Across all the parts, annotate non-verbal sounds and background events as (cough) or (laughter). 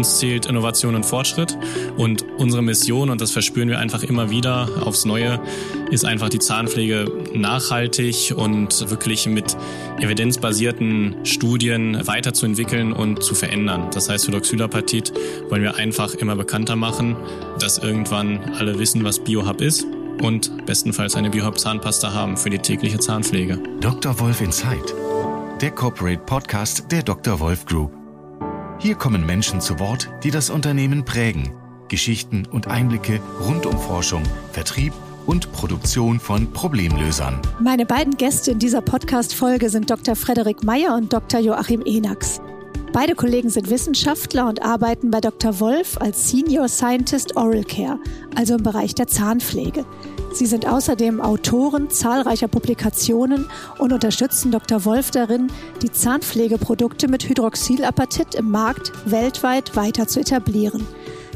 uns zählt Innovation und Fortschritt. Und unsere Mission, und das verspüren wir einfach immer wieder aufs Neue, ist einfach die Zahnpflege nachhaltig und wirklich mit evidenzbasierten Studien weiterzuentwickeln und zu verändern. Das heißt, für Doxylapatit wollen wir einfach immer bekannter machen, dass irgendwann alle wissen, was Biohub ist und bestenfalls eine Biohub Zahnpasta haben für die tägliche Zahnpflege. Dr. Wolf Insight, der Corporate Podcast der Dr. Wolf Group. Hier kommen Menschen zu Wort, die das Unternehmen prägen. Geschichten und Einblicke rund um Forschung, Vertrieb und Produktion von Problemlösern. Meine beiden Gäste in dieser Podcast-Folge sind Dr. Frederik Meyer und Dr. Joachim Enax. Beide Kollegen sind Wissenschaftler und arbeiten bei Dr. Wolf als Senior Scientist Oral Care, also im Bereich der Zahnpflege. Sie sind außerdem Autoren zahlreicher Publikationen und unterstützen Dr. Wolf darin, die Zahnpflegeprodukte mit Hydroxylapatit im Markt weltweit weiter zu etablieren.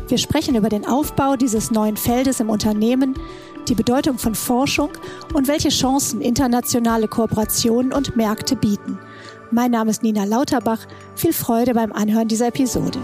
Wir sprechen über den Aufbau dieses neuen Feldes im Unternehmen, die Bedeutung von Forschung und welche Chancen internationale Kooperationen und Märkte bieten. Mein Name ist Nina Lauterbach. Viel Freude beim Anhören dieser Episode.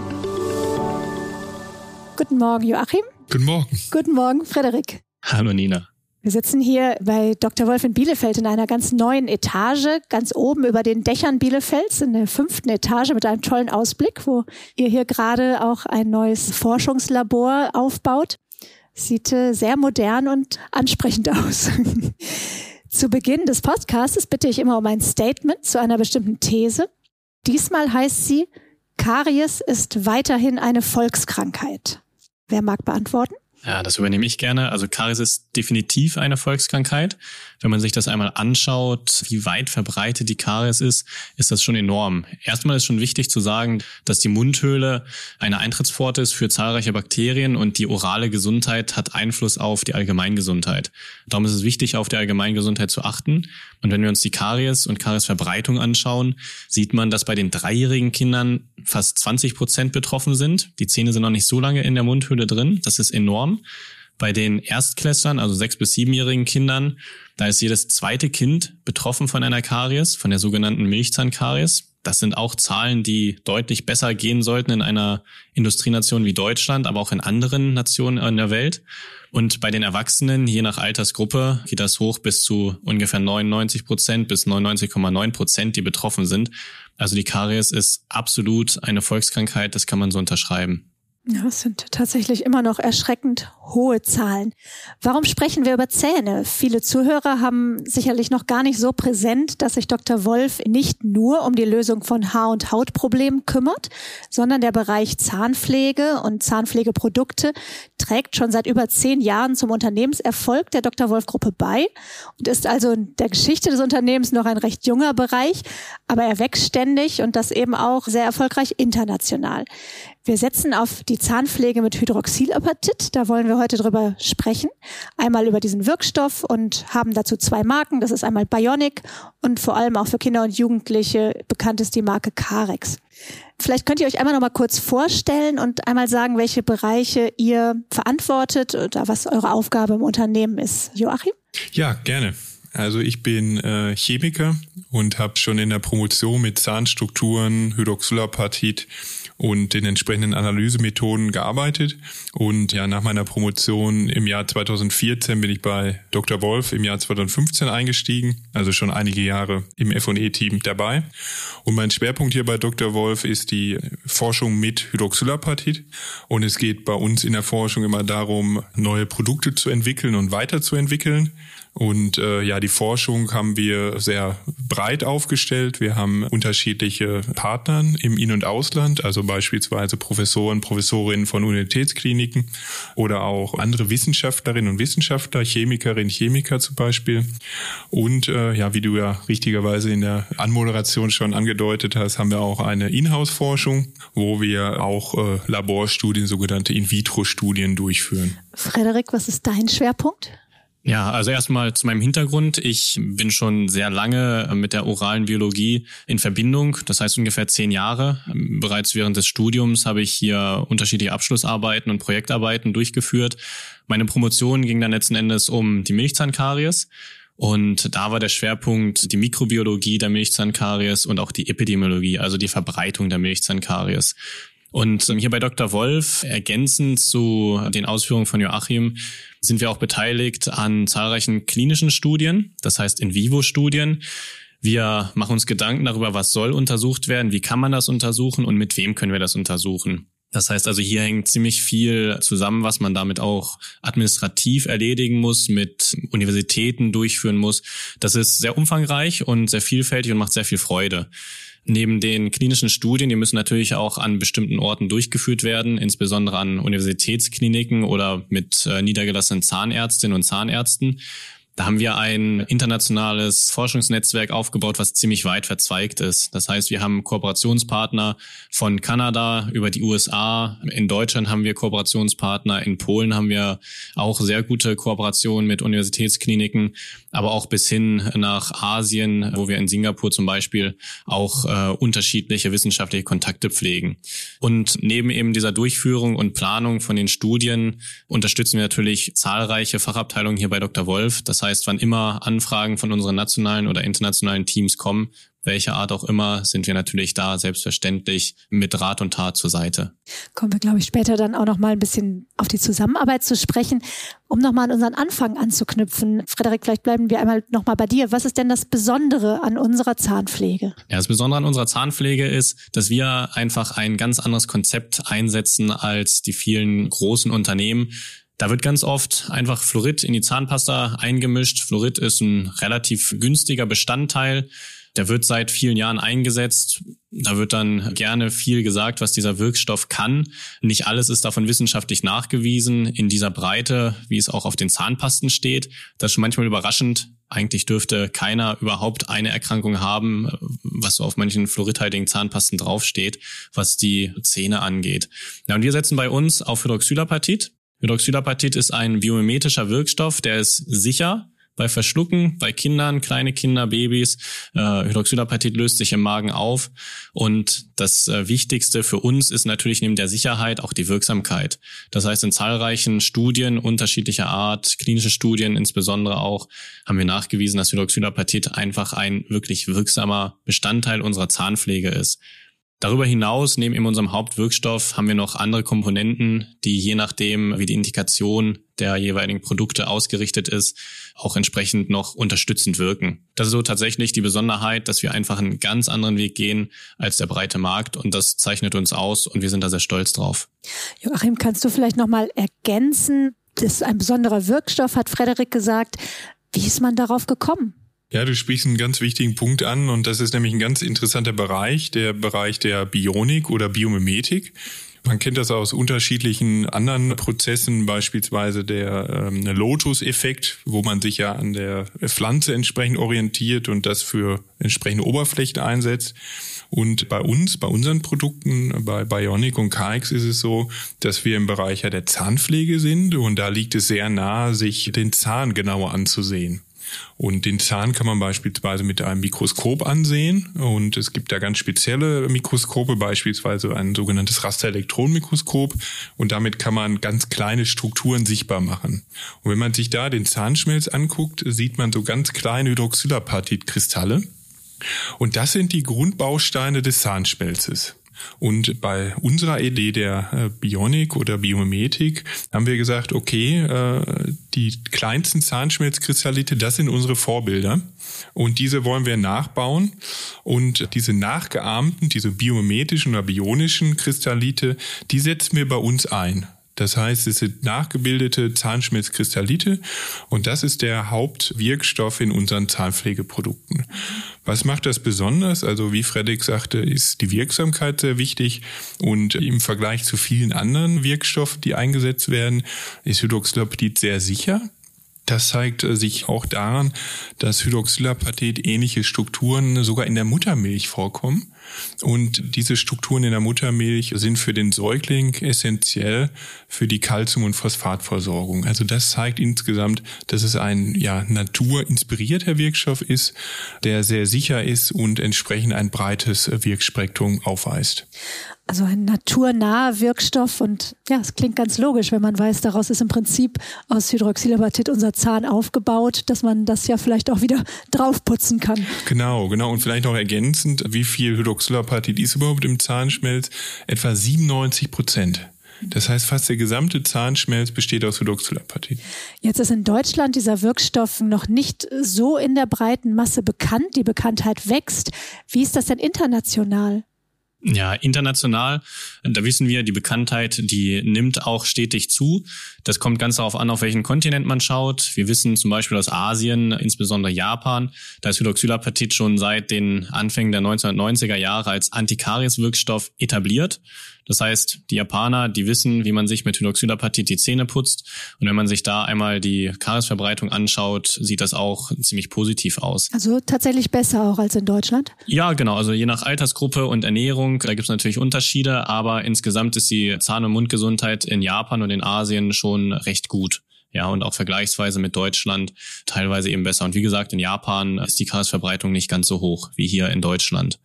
Guten Morgen, Joachim. Guten Morgen. Guten Morgen, Frederik. Hallo Nina. Wir sitzen hier bei Dr. Wolf in Bielefeld in einer ganz neuen Etage, ganz oben über den Dächern Bielefelds, in der fünften Etage mit einem tollen Ausblick, wo ihr hier gerade auch ein neues Forschungslabor aufbaut. Sieht äh, sehr modern und ansprechend aus. (laughs) zu Beginn des Podcasts bitte ich immer um ein Statement zu einer bestimmten These. Diesmal heißt sie, Karies ist weiterhin eine Volkskrankheit. Wer mag beantworten? Ja, das übernehme ich gerne. Also Karies ist definitiv eine Volkskrankheit. Wenn man sich das einmal anschaut, wie weit verbreitet die Karies ist, ist das schon enorm. Erstmal ist schon wichtig zu sagen, dass die Mundhöhle eine Eintrittspforte ist für zahlreiche Bakterien und die orale Gesundheit hat Einfluss auf die Allgemeingesundheit. Darum ist es wichtig, auf die Allgemeingesundheit zu achten. Und wenn wir uns die Karies und Kariesverbreitung anschauen, sieht man, dass bei den dreijährigen Kindern fast 20 Prozent betroffen sind. Die Zähne sind noch nicht so lange in der Mundhöhle drin. Das ist enorm. Bei den Erstklässlern, also sechs- bis siebenjährigen Kindern, da ist jedes zweite Kind betroffen von einer Karies, von der sogenannten Milchzahnkaries. Das sind auch Zahlen, die deutlich besser gehen sollten in einer Industrienation wie Deutschland, aber auch in anderen Nationen in der Welt. Und bei den Erwachsenen, je nach Altersgruppe, geht das hoch bis zu ungefähr 99 Prozent bis 99,9 Prozent, die betroffen sind. Also die Karies ist absolut eine Volkskrankheit, das kann man so unterschreiben. Ja, es sind tatsächlich immer noch erschreckend hohe Zahlen. Warum sprechen wir über Zähne? Viele Zuhörer haben sicherlich noch gar nicht so präsent, dass sich Dr. Wolf nicht nur um die Lösung von Haar- und Hautproblemen kümmert, sondern der Bereich Zahnpflege und Zahnpflegeprodukte trägt schon seit über zehn Jahren zum Unternehmenserfolg der Dr. Wolf Gruppe bei und ist also in der Geschichte des Unternehmens noch ein recht junger Bereich, aber er wächst ständig und das eben auch sehr erfolgreich international. Wir setzen auf die Zahnpflege mit Hydroxylapatit. Da wollen wir heute drüber sprechen. Einmal über diesen Wirkstoff und haben dazu zwei Marken. Das ist einmal Bionic und vor allem auch für Kinder und Jugendliche bekannt ist die Marke Carex. Vielleicht könnt ihr euch einmal noch mal kurz vorstellen und einmal sagen, welche Bereiche ihr verantwortet oder was eure Aufgabe im Unternehmen ist. Joachim? Ja, gerne. Also ich bin äh, Chemiker und habe schon in der Promotion mit Zahnstrukturen, Hydroxylapatit und den entsprechenden Analysemethoden gearbeitet. Und ja, nach meiner Promotion im Jahr 2014 bin ich bei Dr. Wolf im Jahr 2015 eingestiegen, also schon einige Jahre im F&E-Team dabei. Und mein Schwerpunkt hier bei Dr. Wolf ist die Forschung mit Hydroxylapatit. Und es geht bei uns in der Forschung immer darum, neue Produkte zu entwickeln und weiterzuentwickeln. Und äh, ja, die Forschung haben wir sehr breit aufgestellt. Wir haben unterschiedliche Partnern im In- und Ausland, also beispielsweise Professoren, Professorinnen von Universitätskliniken oder auch andere Wissenschaftlerinnen und Wissenschaftler, Chemikerinnen, Chemiker zum Beispiel. Und äh, ja, wie du ja richtigerweise in der Anmoderation schon angedeutet hast, haben wir auch eine Inhouse-Forschung, wo wir auch äh, Laborstudien, sogenannte In-vitro-Studien durchführen. Frederik, was ist dein Schwerpunkt? Ja, also erstmal zu meinem Hintergrund. Ich bin schon sehr lange mit der oralen Biologie in Verbindung. Das heißt ungefähr zehn Jahre. Bereits während des Studiums habe ich hier unterschiedliche Abschlussarbeiten und Projektarbeiten durchgeführt. Meine Promotion ging dann letzten Endes um die Milchzahnkaries. Und da war der Schwerpunkt die Mikrobiologie der Milchzahnkaries und auch die Epidemiologie, also die Verbreitung der Milchzahnkaries. Und hier bei Dr. Wolf, ergänzend zu den Ausführungen von Joachim, sind wir auch beteiligt an zahlreichen klinischen Studien, das heißt In-vivo-Studien. Wir machen uns Gedanken darüber, was soll untersucht werden, wie kann man das untersuchen und mit wem können wir das untersuchen. Das heißt also, hier hängt ziemlich viel zusammen, was man damit auch administrativ erledigen muss, mit Universitäten durchführen muss. Das ist sehr umfangreich und sehr vielfältig und macht sehr viel Freude. Neben den klinischen Studien, die müssen natürlich auch an bestimmten Orten durchgeführt werden, insbesondere an Universitätskliniken oder mit äh, niedergelassenen Zahnärztinnen und Zahnärzten. Da haben wir ein internationales Forschungsnetzwerk aufgebaut, was ziemlich weit verzweigt ist. Das heißt, wir haben Kooperationspartner von Kanada über die USA. In Deutschland haben wir Kooperationspartner. In Polen haben wir auch sehr gute Kooperationen mit Universitätskliniken, aber auch bis hin nach Asien, wo wir in Singapur zum Beispiel auch äh, unterschiedliche wissenschaftliche Kontakte pflegen. Und neben eben dieser Durchführung und Planung von den Studien unterstützen wir natürlich zahlreiche Fachabteilungen hier bei Dr. Wolf. Das heißt, wann immer Anfragen von unseren nationalen oder internationalen Teams kommen, welcher Art auch immer, sind wir natürlich da selbstverständlich mit Rat und Tat zur Seite. Kommen wir, glaube ich, später dann auch noch mal ein bisschen auf die Zusammenarbeit zu sprechen, um noch mal an unseren Anfang anzuknüpfen. Frederik, vielleicht bleiben wir einmal noch mal bei dir. Was ist denn das Besondere an unserer Zahnpflege? Ja, das Besondere an unserer Zahnpflege ist, dass wir einfach ein ganz anderes Konzept einsetzen als die vielen großen Unternehmen, da wird ganz oft einfach Fluorid in die Zahnpasta eingemischt. Fluorid ist ein relativ günstiger Bestandteil. Der wird seit vielen Jahren eingesetzt. Da wird dann gerne viel gesagt, was dieser Wirkstoff kann. Nicht alles ist davon wissenschaftlich nachgewiesen in dieser Breite, wie es auch auf den Zahnpasten steht. Das ist schon manchmal überraschend. Eigentlich dürfte keiner überhaupt eine Erkrankung haben, was so auf manchen fluoridhaltigen Zahnpasten draufsteht, was die Zähne angeht. Ja, und wir setzen bei uns auf Hydroxylapatit. Hydroxylapatit ist ein biomimetischer Wirkstoff, der ist sicher bei Verschlucken, bei Kindern, kleine Kinder, Babys. Äh, Hydroxylapatit löst sich im Magen auf. Und das äh, Wichtigste für uns ist natürlich neben der Sicherheit auch die Wirksamkeit. Das heißt, in zahlreichen Studien unterschiedlicher Art, klinische Studien insbesondere auch, haben wir nachgewiesen, dass Hydroxylapatit einfach ein wirklich wirksamer Bestandteil unserer Zahnpflege ist. Darüber hinaus, neben in unserem Hauptwirkstoff, haben wir noch andere Komponenten, die je nachdem, wie die Indikation der jeweiligen Produkte ausgerichtet ist, auch entsprechend noch unterstützend wirken. Das ist so tatsächlich die Besonderheit, dass wir einfach einen ganz anderen Weg gehen als der breite Markt und das zeichnet uns aus und wir sind da sehr stolz drauf. Joachim, kannst du vielleicht nochmal ergänzen, das ist ein besonderer Wirkstoff, hat Frederik gesagt. Wie ist man darauf gekommen? Ja, du sprichst einen ganz wichtigen Punkt an und das ist nämlich ein ganz interessanter Bereich, der Bereich der Bionik oder Biomimetik. Man kennt das aus unterschiedlichen anderen Prozessen, beispielsweise der ähm, Lotus-Effekt, wo man sich ja an der Pflanze entsprechend orientiert und das für entsprechende Oberflächen einsetzt. Und bei uns, bei unseren Produkten, bei Bionic und KX ist es so, dass wir im Bereich der Zahnpflege sind und da liegt es sehr nahe, sich den Zahn genauer anzusehen. Und den Zahn kann man beispielsweise mit einem Mikroskop ansehen. Und es gibt da ganz spezielle Mikroskope, beispielsweise ein sogenanntes Rasterelektronenmikroskop. Und damit kann man ganz kleine Strukturen sichtbar machen. Und wenn man sich da den Zahnschmelz anguckt, sieht man so ganz kleine Hydroxylapatitkristalle. Und das sind die Grundbausteine des Zahnschmelzes. Und bei unserer Idee der äh, Bionik oder Biomimetik haben wir gesagt, okay, äh, die kleinsten Zahnschmelzkristallite, das sind unsere Vorbilder. Und diese wollen wir nachbauen. Und diese nachgeahmten, diese biomimetischen oder bionischen Kristallite, die setzen wir bei uns ein. Das heißt, es sind nachgebildete Zahnschmelzkristallite und das ist der Hauptwirkstoff in unseren Zahnpflegeprodukten. Was macht das besonders? Also wie Fredrik sagte, ist die Wirksamkeit sehr wichtig und im Vergleich zu vielen anderen Wirkstoffen, die eingesetzt werden, ist Hydroxylapatid sehr sicher. Das zeigt äh, sich auch daran, dass Hydroxylapatit ähnliche Strukturen sogar in der Muttermilch vorkommen. Und diese Strukturen in der Muttermilch sind für den Säugling essentiell für die Kalzium- und Phosphatversorgung. Also das zeigt insgesamt, dass es ein ja, naturinspirierter Wirkstoff ist, der sehr sicher ist und entsprechend ein breites Wirkspektrum aufweist. Also ein naturnaher Wirkstoff und ja, es klingt ganz logisch, wenn man weiß, daraus ist im Prinzip aus Hydroxylapatit unser Zahn aufgebaut, dass man das ja vielleicht auch wieder draufputzen kann. Genau, genau. Und vielleicht noch ergänzend, wie viel Hydroxylapatit ist überhaupt im Zahnschmelz? Etwa 97 Prozent. Das heißt, fast der gesamte Zahnschmelz besteht aus Hydroxylapatit. Jetzt ist in Deutschland dieser Wirkstoff noch nicht so in der breiten Masse bekannt. Die Bekanntheit wächst. Wie ist das denn international? Ja, international, da wissen wir, die Bekanntheit, die nimmt auch stetig zu. Das kommt ganz darauf an, auf welchen Kontinent man schaut. Wir wissen zum Beispiel aus Asien, insbesondere Japan, da ist Hydroxylapatit schon seit den Anfängen der 1990er Jahre als Antikaries-Wirkstoff etabliert. Das heißt, die Japaner, die wissen, wie man sich mit Hydroxylapatit die Zähne putzt. Und wenn man sich da einmal die Kariesverbreitung anschaut, sieht das auch ziemlich positiv aus. Also tatsächlich besser auch als in Deutschland? Ja, genau. Also je nach Altersgruppe und Ernährung, da gibt es natürlich Unterschiede, aber insgesamt ist die Zahn- und Mundgesundheit in Japan und in Asien schon recht gut. Ja, und auch vergleichsweise mit Deutschland teilweise eben besser. Und wie gesagt, in Japan ist die Grasverbreitung nicht ganz so hoch wie hier in Deutschland.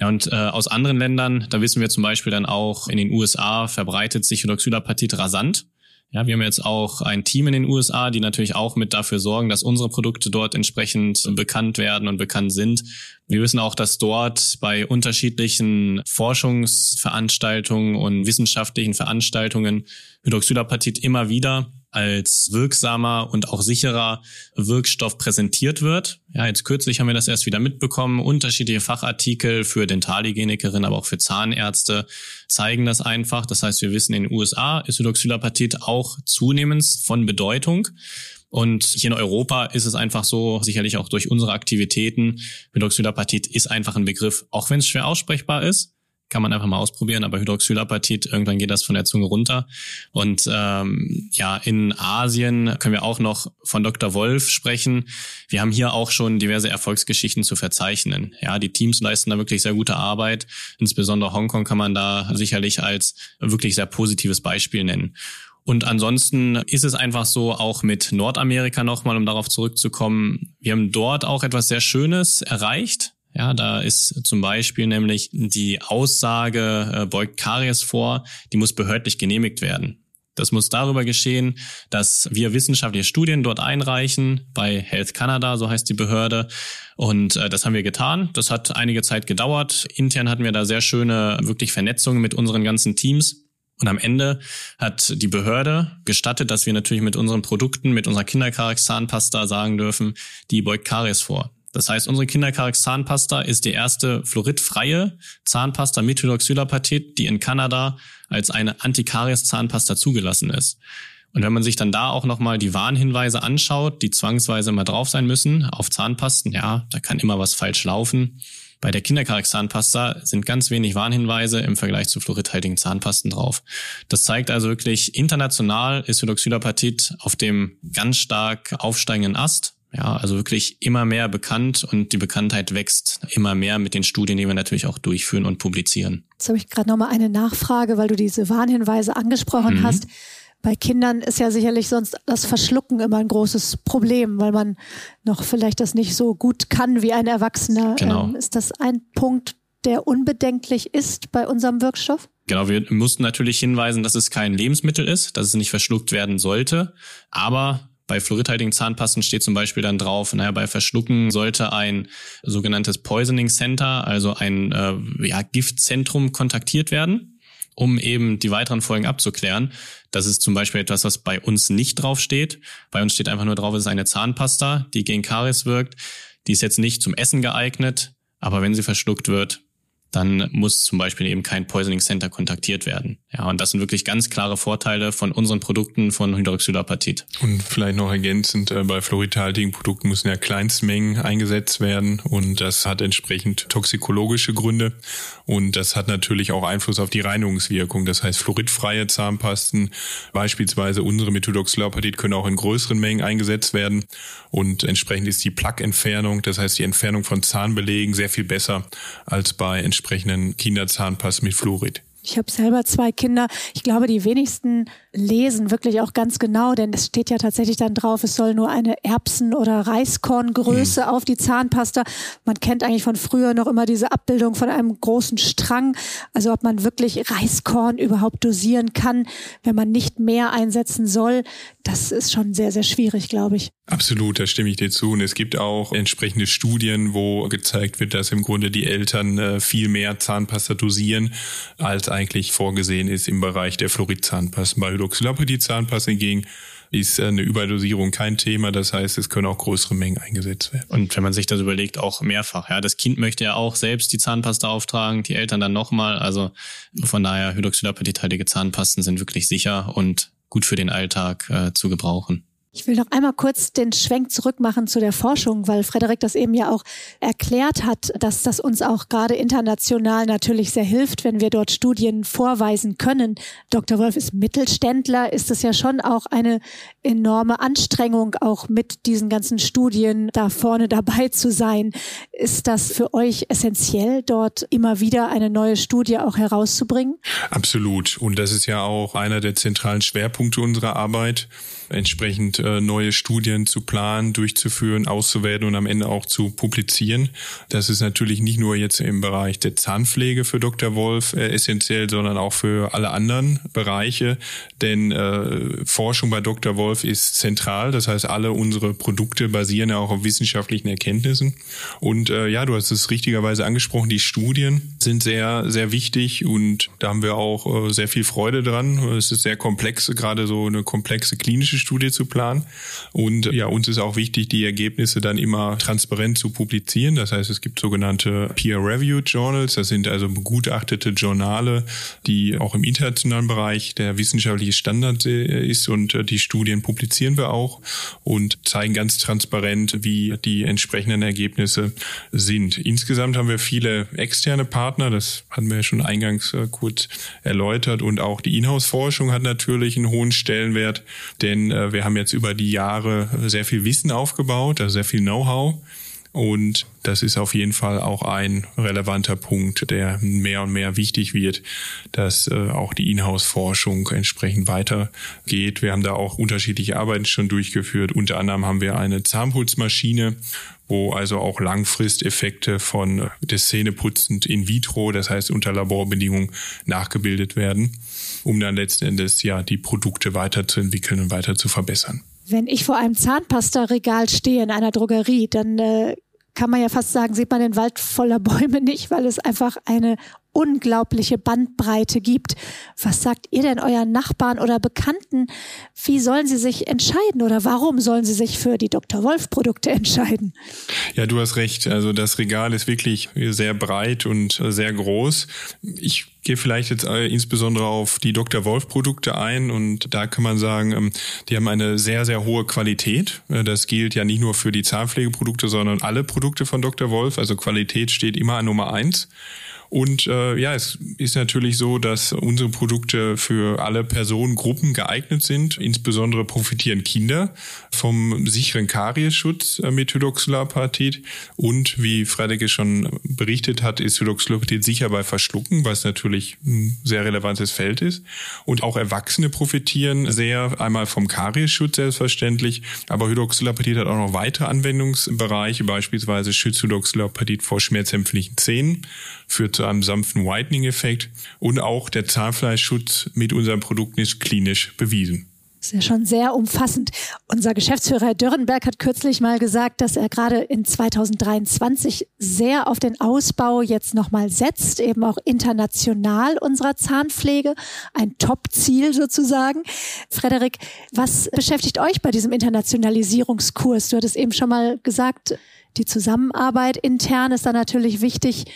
Ja, und äh, aus anderen Ländern, da wissen wir zum Beispiel dann auch, in den USA verbreitet sich Hydroxylapatit rasant. Ja, wir haben jetzt auch ein Team in den USA, die natürlich auch mit dafür sorgen, dass unsere Produkte dort entsprechend bekannt werden und bekannt sind. Wir wissen auch, dass dort bei unterschiedlichen Forschungsveranstaltungen und wissenschaftlichen Veranstaltungen Hydroxylapatit immer wieder als wirksamer und auch sicherer Wirkstoff präsentiert wird. Ja, jetzt kürzlich haben wir das erst wieder mitbekommen. Unterschiedliche Fachartikel für Dentalhygienikerinnen, aber auch für Zahnärzte zeigen das einfach. Das heißt, wir wissen, in den USA ist Hydroxylapatit auch zunehmend von Bedeutung. Und hier in Europa ist es einfach so, sicherlich auch durch unsere Aktivitäten, Hydroxylapatit ist einfach ein Begriff, auch wenn es schwer aussprechbar ist kann man einfach mal ausprobieren, aber Hydroxylapatit, irgendwann geht das von der Zunge runter. Und ähm, ja, in Asien können wir auch noch von Dr. Wolf sprechen. Wir haben hier auch schon diverse Erfolgsgeschichten zu verzeichnen. Ja, die Teams leisten da wirklich sehr gute Arbeit. Insbesondere Hongkong kann man da sicherlich als wirklich sehr positives Beispiel nennen. Und ansonsten ist es einfach so, auch mit Nordamerika nochmal, um darauf zurückzukommen, wir haben dort auch etwas sehr Schönes erreicht. Ja, da ist zum Beispiel nämlich die Aussage äh, beugt Karies vor, die muss behördlich genehmigt werden. Das muss darüber geschehen, dass wir wissenschaftliche Studien dort einreichen bei Health Canada, so heißt die Behörde. Und äh, das haben wir getan. Das hat einige Zeit gedauert. Intern hatten wir da sehr schöne, wirklich Vernetzungen mit unseren ganzen Teams. Und am Ende hat die Behörde gestattet, dass wir natürlich mit unseren Produkten, mit unserer Kinderkaries-Zahnpasta sagen dürfen, die beugt Karies vor. Das heißt, unsere Kinderkarix Zahnpasta ist die erste fluoridfreie Zahnpasta mit Hydroxylapatit, die in Kanada als eine Antikaries-Zahnpasta zugelassen ist. Und wenn man sich dann da auch nochmal die Warnhinweise anschaut, die zwangsweise immer drauf sein müssen auf Zahnpasten, ja, da kann immer was falsch laufen. Bei der Kinderkarix-Zahnpasta sind ganz wenig Warnhinweise im Vergleich zu fluoridhaltigen Zahnpasten drauf. Das zeigt also wirklich, international ist Hydroxylapatit auf dem ganz stark aufsteigenden Ast ja, also wirklich immer mehr bekannt und die Bekanntheit wächst immer mehr mit den Studien, die wir natürlich auch durchführen und publizieren. Jetzt habe ich gerade noch mal eine Nachfrage, weil du diese Warnhinweise angesprochen mhm. hast. Bei Kindern ist ja sicherlich sonst das Verschlucken immer ein großes Problem, weil man noch vielleicht das nicht so gut kann wie ein Erwachsener. Genau. Ähm, ist das ein Punkt, der unbedenklich ist bei unserem Wirkstoff? Genau, wir mussten natürlich hinweisen, dass es kein Lebensmittel ist, dass es nicht verschluckt werden sollte. Aber bei fluoridhaltigen Zahnpasten steht zum Beispiel dann drauf, naja, bei Verschlucken sollte ein sogenanntes Poisoning Center, also ein äh, ja, Giftzentrum kontaktiert werden, um eben die weiteren Folgen abzuklären. Das ist zum Beispiel etwas, was bei uns nicht drauf steht. Bei uns steht einfach nur drauf, es ist eine Zahnpasta, die gegen Karies wirkt. Die ist jetzt nicht zum Essen geeignet, aber wenn sie verschluckt wird, dann muss zum Beispiel eben kein Poisoning Center kontaktiert werden. Ja, und das sind wirklich ganz klare Vorteile von unseren Produkten von Hydroxylapatit. Und vielleicht noch ergänzend, äh, bei fluoridhaltigen Produkten müssen ja Kleinstmengen eingesetzt werden und das hat entsprechend toxikologische Gründe und das hat natürlich auch Einfluss auf die Reinigungswirkung. Das heißt, fluoridfreie Zahnpasten, beispielsweise unsere mit Hydroxylapatit, können auch in größeren Mengen eingesetzt werden und entsprechend ist die Plaque-Entfernung, das heißt die Entfernung von Zahnbelegen sehr viel besser als bei entsprechenden Kinderzahnpasten mit Fluorid. Ich habe selber zwei Kinder. Ich glaube, die wenigsten lesen wirklich auch ganz genau, denn es steht ja tatsächlich dann drauf, es soll nur eine Erbsen- oder Reiskorngröße mhm. auf die Zahnpasta. Man kennt eigentlich von früher noch immer diese Abbildung von einem großen Strang. Also ob man wirklich Reiskorn überhaupt dosieren kann, wenn man nicht mehr einsetzen soll, das ist schon sehr, sehr schwierig, glaube ich. Absolut, da stimme ich dir zu. Und es gibt auch entsprechende Studien, wo gezeigt wird, dass im Grunde die Eltern äh, viel mehr Zahnpasta dosieren, als eigentlich vorgesehen ist im Bereich der Fluoridzahnpasta. Bei Hydroxylapidizzahnpasta hingegen ist eine Überdosierung kein Thema. Das heißt, es können auch größere Mengen eingesetzt werden. Und wenn man sich das überlegt, auch mehrfach. Ja, das Kind möchte ja auch selbst die Zahnpasta auftragen, die Eltern dann nochmal. Also von daher hydroxylapidhaltige Zahnpasten sind wirklich sicher und gut für den Alltag äh, zu gebrauchen. Ich will noch einmal kurz den Schwenk zurückmachen zu der Forschung, weil Frederik das eben ja auch erklärt hat, dass das uns auch gerade international natürlich sehr hilft, wenn wir dort Studien vorweisen können. Dr. Wolf ist Mittelständler, ist es ja schon auch eine enorme Anstrengung, auch mit diesen ganzen Studien da vorne dabei zu sein. Ist das für euch essentiell, dort immer wieder eine neue Studie auch herauszubringen? Absolut. Und das ist ja auch einer der zentralen Schwerpunkte unserer Arbeit entsprechend äh, neue Studien zu planen, durchzuführen, auszuwerten und am Ende auch zu publizieren. Das ist natürlich nicht nur jetzt im Bereich der Zahnpflege für Dr. Wolf äh, essentiell, sondern auch für alle anderen Bereiche. Denn äh, Forschung bei Dr. Wolf ist zentral. Das heißt, alle unsere Produkte basieren ja auch auf wissenschaftlichen Erkenntnissen. Und äh, ja, du hast es richtigerweise angesprochen, die Studien sind sehr, sehr wichtig und da haben wir auch äh, sehr viel Freude dran. Es ist sehr komplex, gerade so eine komplexe klinische Studie zu planen. Und ja, uns ist auch wichtig, die Ergebnisse dann immer transparent zu publizieren. Das heißt, es gibt sogenannte Peer-Reviewed Journals. Das sind also begutachtete Journale, die auch im internationalen Bereich der wissenschaftliche Standard äh, ist. Und äh, die Studien publizieren wir auch und zeigen ganz transparent, wie die entsprechenden Ergebnisse sind. Insgesamt haben wir viele externe Partner. Das hatten wir ja schon eingangs äh, kurz erläutert. Und auch die Inhouse-Forschung hat natürlich einen hohen Stellenwert, denn äh, wir haben jetzt über die Jahre sehr viel Wissen aufgebaut, also sehr viel Know-how. Und das ist auf jeden Fall auch ein relevanter Punkt, der mehr und mehr wichtig wird, dass äh, auch die Inhouse-Forschung entsprechend weitergeht. Wir haben da auch unterschiedliche Arbeiten schon durchgeführt. Unter anderem haben wir eine Zahnputzmaschine, wo also auch Langfristeffekte von des Zähneputzend in vitro, das heißt unter Laborbedingungen, nachgebildet werden, um dann letzten Endes ja die Produkte weiterzuentwickeln und weiter zu verbessern. Wenn ich vor einem Zahnpasta-Regal stehe in einer Drogerie, dann äh, kann man ja fast sagen, sieht man den Wald voller Bäume nicht, weil es einfach eine unglaubliche Bandbreite gibt. Was sagt ihr denn euren Nachbarn oder Bekannten? Wie sollen sie sich entscheiden oder warum sollen sie sich für die Dr. Wolf Produkte entscheiden? Ja, du hast recht. Also das Regal ist wirklich sehr breit und sehr groß. Ich gehe vielleicht jetzt äh, insbesondere auf die Dr. Wolf Produkte ein und da kann man sagen, ähm, die haben eine sehr, sehr hohe Qualität. Äh, das gilt ja nicht nur für die Zahnpflegeprodukte, sondern alle Produkte von Dr. Wolf. Also Qualität steht immer an Nummer eins. Und äh, ja, es ist natürlich so, dass unsere Produkte für alle Personengruppen geeignet sind. Insbesondere profitieren Kinder vom sicheren Kariesschutz äh, mit Hydroxylapatit. Und wie Fredeke schon berichtet hat, ist Hydroxylapatit sicher bei Verschlucken, was natürlich ein sehr relevantes Feld ist. Und auch Erwachsene profitieren sehr einmal vom Kariesschutz selbstverständlich, aber Hydroxylapatit hat auch noch weitere Anwendungsbereiche, beispielsweise schützt Hydroxylapatit vor schmerzempfindlichen Zähnen, führt zu einem sanften Whitening-Effekt und auch der Zahnfleischschutz mit unseren Produkten ist klinisch bewiesen. Das ist ja schon sehr umfassend. Unser Geschäftsführer Herr Dürrenberg hat kürzlich mal gesagt, dass er gerade in 2023 sehr auf den Ausbau jetzt nochmal setzt, eben auch international unserer Zahnpflege. Ein Top-Ziel sozusagen. Frederik, was beschäftigt euch bei diesem Internationalisierungskurs? Du hattest eben schon mal gesagt, die Zusammenarbeit intern ist da natürlich wichtig.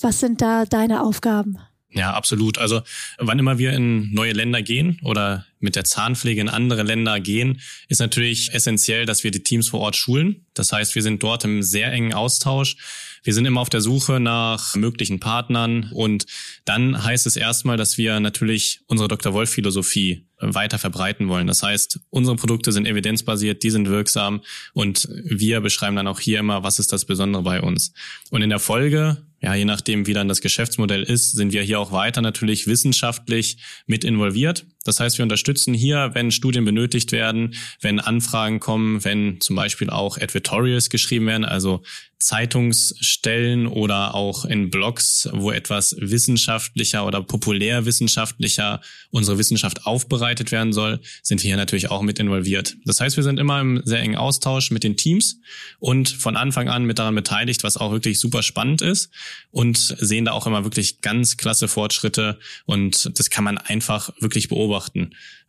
Was sind da deine Aufgaben? Ja, absolut. Also wann immer wir in neue Länder gehen oder mit der Zahnpflege in andere Länder gehen, ist natürlich essentiell, dass wir die Teams vor Ort schulen. Das heißt, wir sind dort im sehr engen Austausch. Wir sind immer auf der Suche nach möglichen Partnern und dann heißt es erstmal, dass wir natürlich unsere Dr. Wolf Philosophie weiter verbreiten wollen. Das heißt, unsere Produkte sind evidenzbasiert, die sind wirksam und wir beschreiben dann auch hier immer, was ist das Besondere bei uns. Und in der Folge ja, je nachdem, wie dann das Geschäftsmodell ist, sind wir hier auch weiter natürlich wissenschaftlich mit involviert. Das heißt, wir unterstützen hier, wenn Studien benötigt werden, wenn Anfragen kommen, wenn zum Beispiel auch Advertorials geschrieben werden, also Zeitungsstellen oder auch in Blogs, wo etwas wissenschaftlicher oder populärwissenschaftlicher unsere Wissenschaft aufbereitet werden soll, sind wir hier natürlich auch mit involviert. Das heißt, wir sind immer im sehr engen Austausch mit den Teams und von Anfang an mit daran beteiligt, was auch wirklich super spannend ist und sehen da auch immer wirklich ganz klasse Fortschritte und das kann man einfach wirklich beobachten,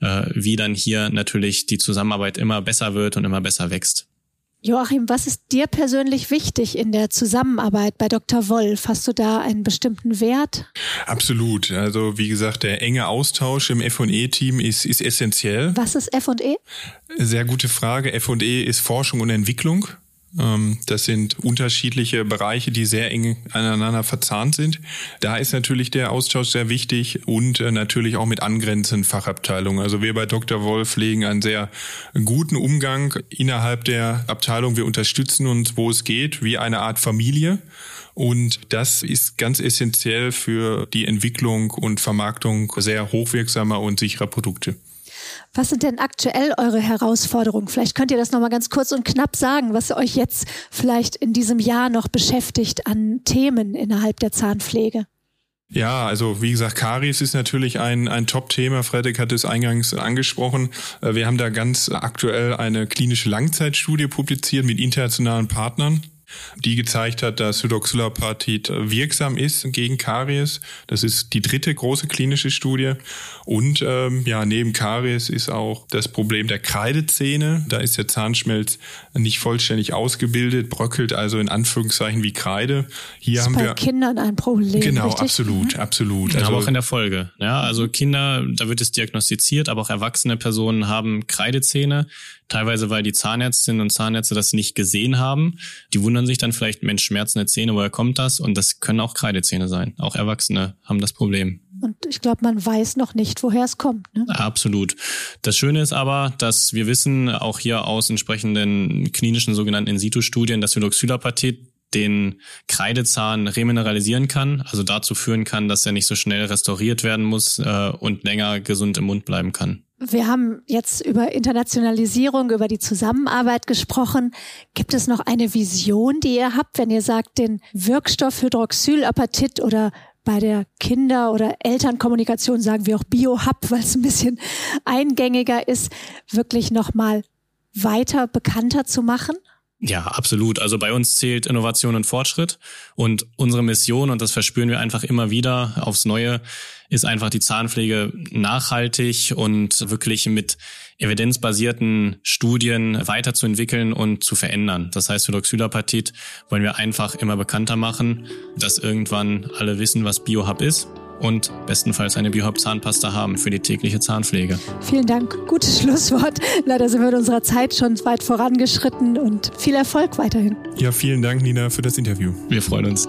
äh, wie dann hier natürlich die Zusammenarbeit immer besser wird und immer besser wächst. Joachim, was ist dir persönlich wichtig in der Zusammenarbeit bei Dr. Wolf? Hast du da einen bestimmten Wert? Absolut. Also wie gesagt, der enge Austausch im F&E-Team ist, ist essentiell. Was ist F&E? Sehr gute Frage. F&E ist Forschung und Entwicklung. Ähm, das sind unterschiedliche Bereiche, die sehr eng aneinander verzahnt sind. Da ist natürlich der Austausch sehr wichtig und äh, natürlich auch mit angrenzenden Fachabteilungen. Also wir bei Dr. Wolf legen einen sehr guten Umgang innerhalb der Abteilung. Wir unterstützen uns, wo es geht, wie eine Art Familie. Und das ist ganz essentiell für die Entwicklung und Vermarktung sehr hochwirksamer und sicherer Produkte. Was sind denn aktuell eure Herausforderungen? Vielleicht könnt ihr das nochmal ganz kurz und knapp sagen, was euch jetzt vielleicht in diesem Jahr noch beschäftigt an Themen innerhalb der Zahnpflege. Ja, also wie gesagt, Karies ist natürlich ein, ein Top-Thema. Frederik hat es eingangs angesprochen. Äh, wir haben da ganz aktuell eine klinische Langzeitstudie publiziert mit internationalen Partnern die gezeigt hat, dass Hydroxylapatit wirksam ist gegen Karies. Das ist die dritte große klinische Studie. Und ähm, ja, neben Karies ist auch das Problem der Kreidezähne. Da ist der Zahnschmelz nicht vollständig ausgebildet, bröckelt also in Anführungszeichen wie Kreide. Hier das haben ist bei wir Kindern ein Problem. Genau, richtig? absolut, mhm. absolut. Also, aber auch in der Folge. Ja, also Kinder, da wird es diagnostiziert, aber auch erwachsene Personen haben Kreidezähne. Teilweise, weil die Zahnärztinnen und Zahnärzte das nicht gesehen haben. Die wundern sich dann vielleicht, Mensch, schmerzende Zähne, woher kommt das? Und das können auch Kreidezähne sein. Auch Erwachsene haben das Problem. Und ich glaube, man weiß noch nicht, woher es kommt. Ne? Absolut. Das Schöne ist aber, dass wir wissen, auch hier aus entsprechenden klinischen sogenannten In-situ-Studien, dass Hydroxylapatit den Kreidezahn remineralisieren kann, also dazu führen kann, dass er nicht so schnell restauriert werden muss äh, und länger gesund im Mund bleiben kann. Wir haben jetzt über Internationalisierung, über die Zusammenarbeit gesprochen. Gibt es noch eine Vision, die ihr habt, wenn ihr sagt, den Wirkstoff Hydroxylapatit oder bei der Kinder- oder Elternkommunikation sagen wir auch Bio-Hub, weil es ein bisschen eingängiger ist, wirklich nochmal weiter bekannter zu machen? Ja, absolut. Also bei uns zählt Innovation und Fortschritt und unsere Mission, und das verspüren wir einfach immer wieder aufs Neue, ist einfach die Zahnpflege nachhaltig und wirklich mit evidenzbasierten Studien weiterzuentwickeln und zu verändern. Das heißt, Hydroxylapatit wollen wir einfach immer bekannter machen, dass irgendwann alle wissen, was BioHub ist und bestenfalls eine Biohub-Zahnpasta haben für die tägliche Zahnpflege. Vielen Dank. Gutes Schlusswort. Leider sind wir in unserer Zeit schon weit vorangeschritten und viel Erfolg weiterhin. Ja, vielen Dank, Nina, für das Interview. Wir freuen uns.